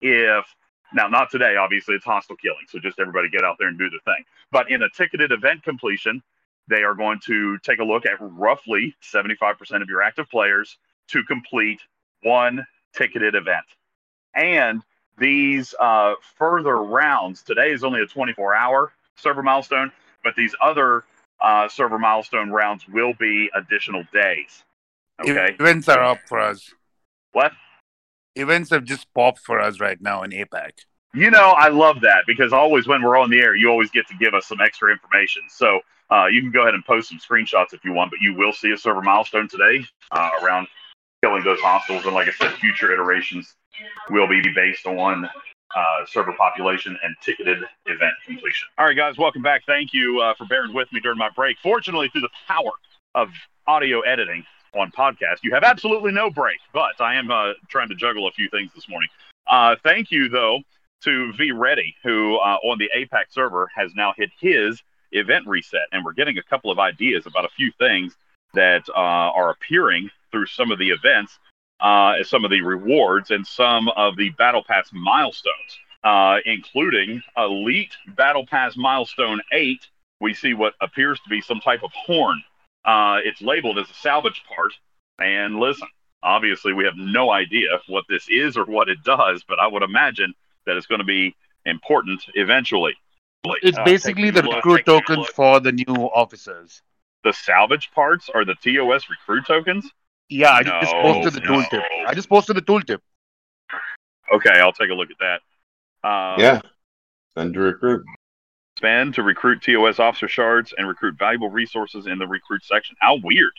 if now not today, obviously it's hostile killing, so just everybody get out there and do the thing. But in a ticketed event completion, they are going to take a look at roughly 75% of your active players to complete one ticketed event. And these uh, further rounds, today is only a 24 hour server milestone, but these other uh, server milestone rounds will be additional days. Okay. Events are up for us. What? Events have just popped for us right now in APAC. You know, I love that because always when we're on the air, you always get to give us some extra information. So uh, you can go ahead and post some screenshots if you want, but you will see a server milestone today uh, around killing those hostiles. And like I said, future iterations will be based on uh, server population and ticketed event completion. All right, guys, welcome back. Thank you uh, for bearing with me during my break. Fortunately, through the power of audio editing on podcast, you have absolutely no break, but I am uh, trying to juggle a few things this morning. Uh, thank you, though, to V Ready, who uh, on the APAC server has now hit his event reset, and we're getting a couple of ideas about a few things that uh, are appearing through some of the events uh, some of the rewards and some of the Battle Pass milestones, uh, including Elite Battle Pass Milestone 8. We see what appears to be some type of horn. Uh, it's labeled as a salvage part. And listen, obviously, we have no idea what this is or what it does, but I would imagine that it's going to be important eventually. It's Uh, basically the look, recruit tokens for the new officers. The salvage parts are the TOS recruit tokens. Yeah, I just posted the no. tooltip. I just posted the tooltip. Okay, I'll take a look at that. Uh, yeah. Send to recruit. Spend to recruit TOS officer shards and recruit valuable resources in the recruit section. How weird.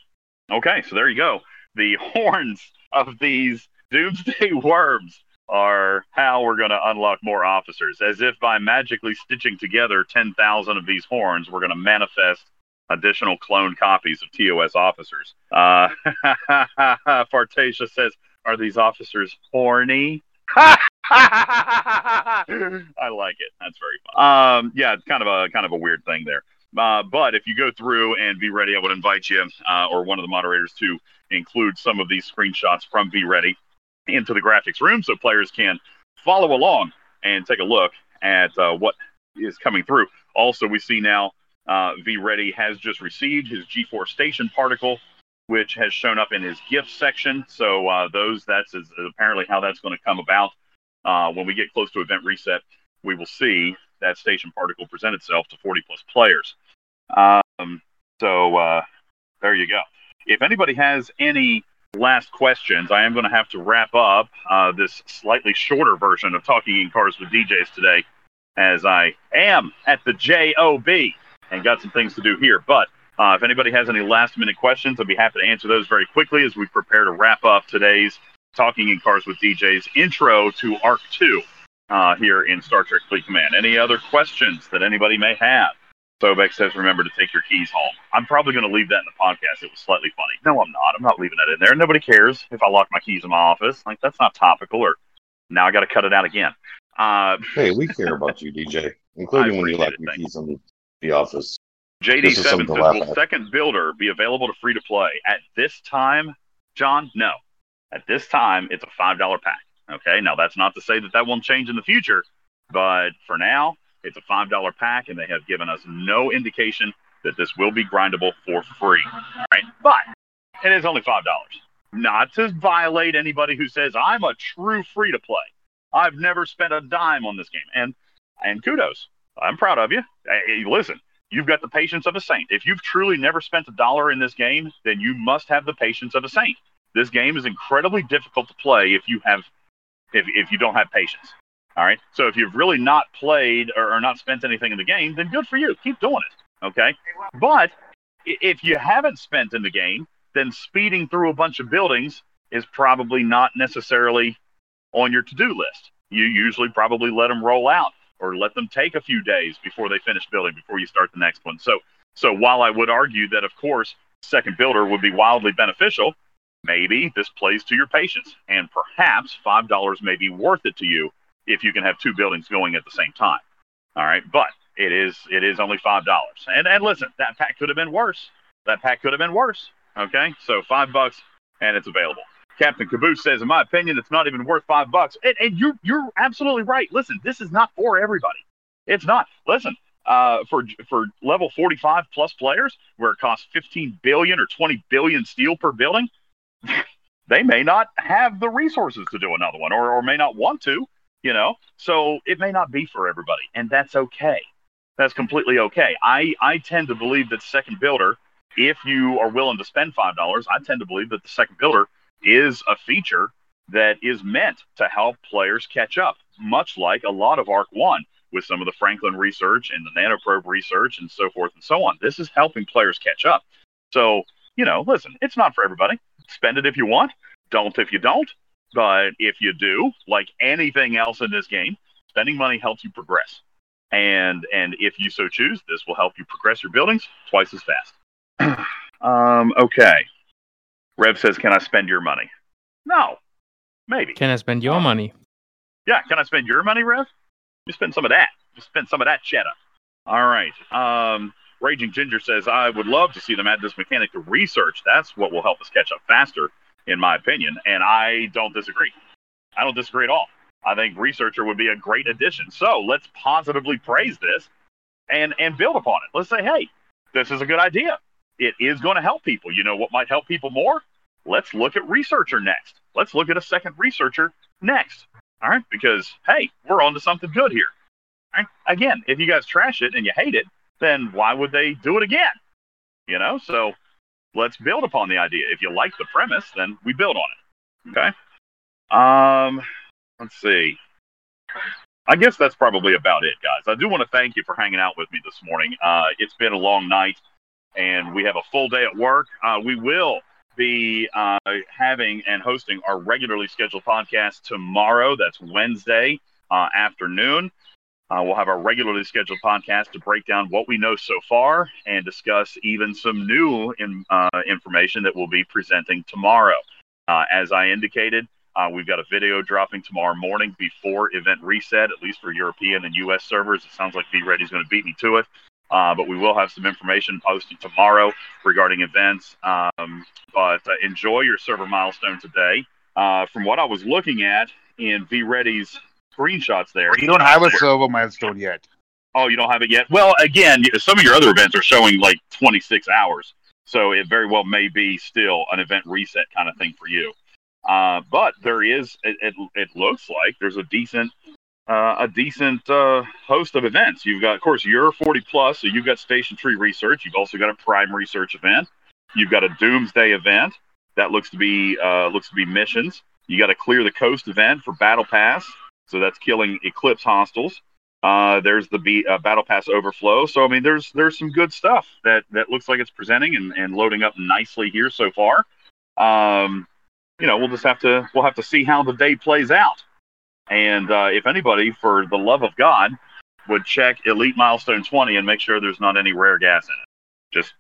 Okay, so there you go. The horns of these doomsday worms are how we're going to unlock more officers. As if by magically stitching together 10,000 of these horns, we're going to manifest additional cloned copies of TOS officers. Uh, Fartasia says, Are these officers horny? I like it. That's very fun. Um, yeah, it's kind of a kind of a weird thing there. Uh, but if you go through and be ready, I would invite you uh, or one of the moderators to include some of these screenshots from V Ready into the graphics room so players can follow along and take a look at uh, what is coming through. Also, we see now uh, V Ready has just received his G4 station particle, which has shown up in his gift section. So uh, those that's is apparently how that's going to come about. Uh, when we get close to event reset, we will see that station particle present itself to 40 plus players. Um, so uh, there you go. If anybody has any last questions, I am going to have to wrap up uh, this slightly shorter version of Talking in Cars with DJs today, as I am at the JOB and got some things to do here. But uh, if anybody has any last minute questions, I'd be happy to answer those very quickly as we prepare to wrap up today's Talking in Cars with DJs intro to Arc 2 uh, here in Star Trek Fleet Command. Any other questions that anybody may have? Sobek says, remember to take your keys home. I'm probably going to leave that in the podcast. It was slightly funny. No, I'm not. I'm not leaving that in there. Nobody cares if I lock my keys in my office. Like, that's not topical, or now I got to cut it out again. Uh, Hey, we care about you, DJ, including when you like your keys in the, office. This JD7 is says, something to laugh will second builder be available to free to play? At this time, John, no. At this time, it's a $5 pack. Okay, now that's not to say that that won't change in the future, but for now, it's a $5 pack, and they have given us no indication that this will be grindable for free. All right, but it is only $5. Not to violate anybody who says, I'm a true free to play. I've never spent a dime on this game. And and kudos. I'm proud of you. Hey, listen, you've got the patience of a saint. If you've truly never spent a dollar in this game, then you must have the patience of a saint. This game is incredibly difficult to play if you have if, if you don't have patience. All right. So if you've really not played or, or not spent anything in the game, then good for you. Keep doing it. Okay. But if you haven't spent in the game, then speeding through a bunch of buildings is probably not necessarily on your to-do list. You usually probably let them roll out or let them take a few days before they finish building before you start the next one. So so while I would argue that of course second builder would be wildly beneficial, maybe this plays to your patience, and perhaps five dollars may be worth it to you if you can have two buildings going at the same time. All right, but it is it is only five dollars. And and listen, that pack could have been worse. That pack could have been worse. Okay, so five bucks and it's available. Captain Caboose says, in my opinion, it's not even worth five bucks. And, and you're you're absolutely right. Listen, this is not for everybody. It's not. Listen, uh, for for level 45 plus players, where it costs 15 billion or 20 billion steel per building, they may not have the resources to do another one, or or may not want to. You know, so it may not be for everybody, and that's okay. That's completely okay. I I tend to believe that second builder, if you are willing to spend five dollars, I tend to believe that the second builder is a feature that is meant to help players catch up, much like a lot of ARC 1 with some of the Franklin research and the nanoprobe research and so forth and so on. This is helping players catch up. So, you know, listen, it's not for everybody. Spend it if you want, don't if you don't. But if you do, like anything else in this game, spending money helps you progress. And and if you so choose, this will help you progress your buildings twice as fast. um, okay. Rev says, "Can I spend your money?" No, maybe. Can I spend your money? Yeah, can I spend your money, Rev? You spend some of that. You spend some of that cheddar. All right. Um, Raging Ginger says, I would love to see them add this mechanic to research. That's what will help us catch up faster, in my opinion. And I don't disagree. I don't disagree at all. I think researcher would be a great addition. So let's positively praise this and and build upon it. Let's say, hey, this is a good idea. It is going to help people. You know what might help people more? Let's look at researcher next. Let's look at a second researcher next. All right, because hey, we're on to something good here. All right? Again, if you guys trash it and you hate it, then why would they do it again? You know, so let's build upon the idea. If you like the premise, then we build on it. Okay. Um, let's see. I guess that's probably about it, guys. I do want to thank you for hanging out with me this morning. Uh, it's been a long night, and we have a full day at work. Uh, we will be uh, having and hosting our regularly scheduled podcast tomorrow. That's Wednesday uh, afternoon. Uh, we'll have our regularly scheduled podcast to break down what we know so far and discuss even some new in, uh, information that we'll be presenting tomorrow. Uh, as I indicated, uh, we've got a video dropping tomorrow morning before event reset, at least for European and US servers. It sounds like VReady is going to beat me to it. Uh, but we will have some information posted tomorrow regarding events. Um, but uh, enjoy your server milestone today. From what I was looking at in VReady's screenshots there, You don't have a server milestone yet. Oh, you don't have it yet? Well, again, some of your other events are showing like 26 hours. So it very well may be still an event reset kind of thing for you. Uh, but there is, it, it, it looks like there's a decent uh, a decent uh, host of events. You've got, of course, your 40 plus, so you've got Station Tree Research. You've also got a Prime Research event. You've got a Doomsday event that looks to be uh, looks to be missions. You got a Clear the Coast event for Battle Pass, so that's killing Eclipse hostiles. Uh, there's the B, uh, Battle Pass overflow. So I mean, there's there's some good stuff that that looks like it's presenting and, and loading up nicely here so far. Um, you know, we'll just have to we'll have to see how the day plays out. And uh, if anybody, for the love of God, would check Elite Milestone 20 and make sure there's not any rare gas in it. Just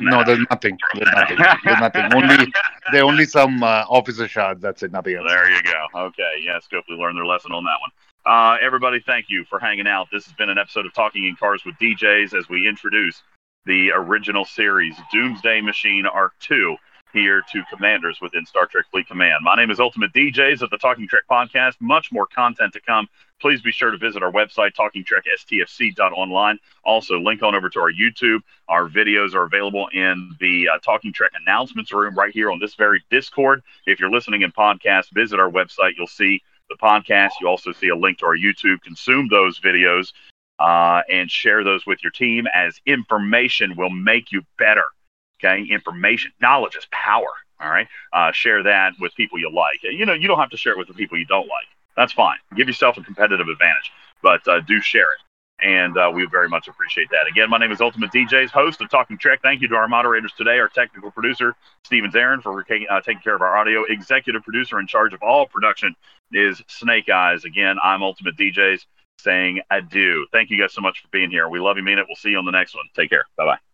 No, there's nothing. There's nothing. There's nothing. Only there only some uh, officer shards. That's it. Nothing else. There you go. Okay. Yes, hopefully learn their lesson on that one. Uh, everybody, thank you for hanging out. This has been an episode of Talking in Cars with DJs as we introduce the original series, Doomsday Machine Arc 2, here to commanders within Star Trek Fleet Command. My name is Ultimate DJs of the Talking Trek Podcast. Much more content to come. Please be sure to visit our website, talkingtrekstfc.online. Also, link on over to our YouTube. Our videos are available in the uh, Talking Trek announcements room right here on this very Discord. If you're listening in podcast, visit our website. You'll see the podcast. You also see a link to our YouTube. Consume those videos uh, and share those with your team as information will make you better. Okay, information, knowledge is power. All right, uh, share that with people you like. You know, you don't have to share it with the people you don't like. That's fine. Give yourself a competitive advantage, but uh, do share it. And uh, we very much appreciate that. Again, my name is Ultimate DJs, host of Talking Trek. Thank you to our moderators today, our technical producer, Steven Zarin, for uh, taking care of our audio. Executive producer in charge of all production is Snake Eyes. Again, I'm Ultimate DJs saying adieu. Thank you guys so much for being here. We love you, mean it. We'll see you on the next one. Take care. Bye bye.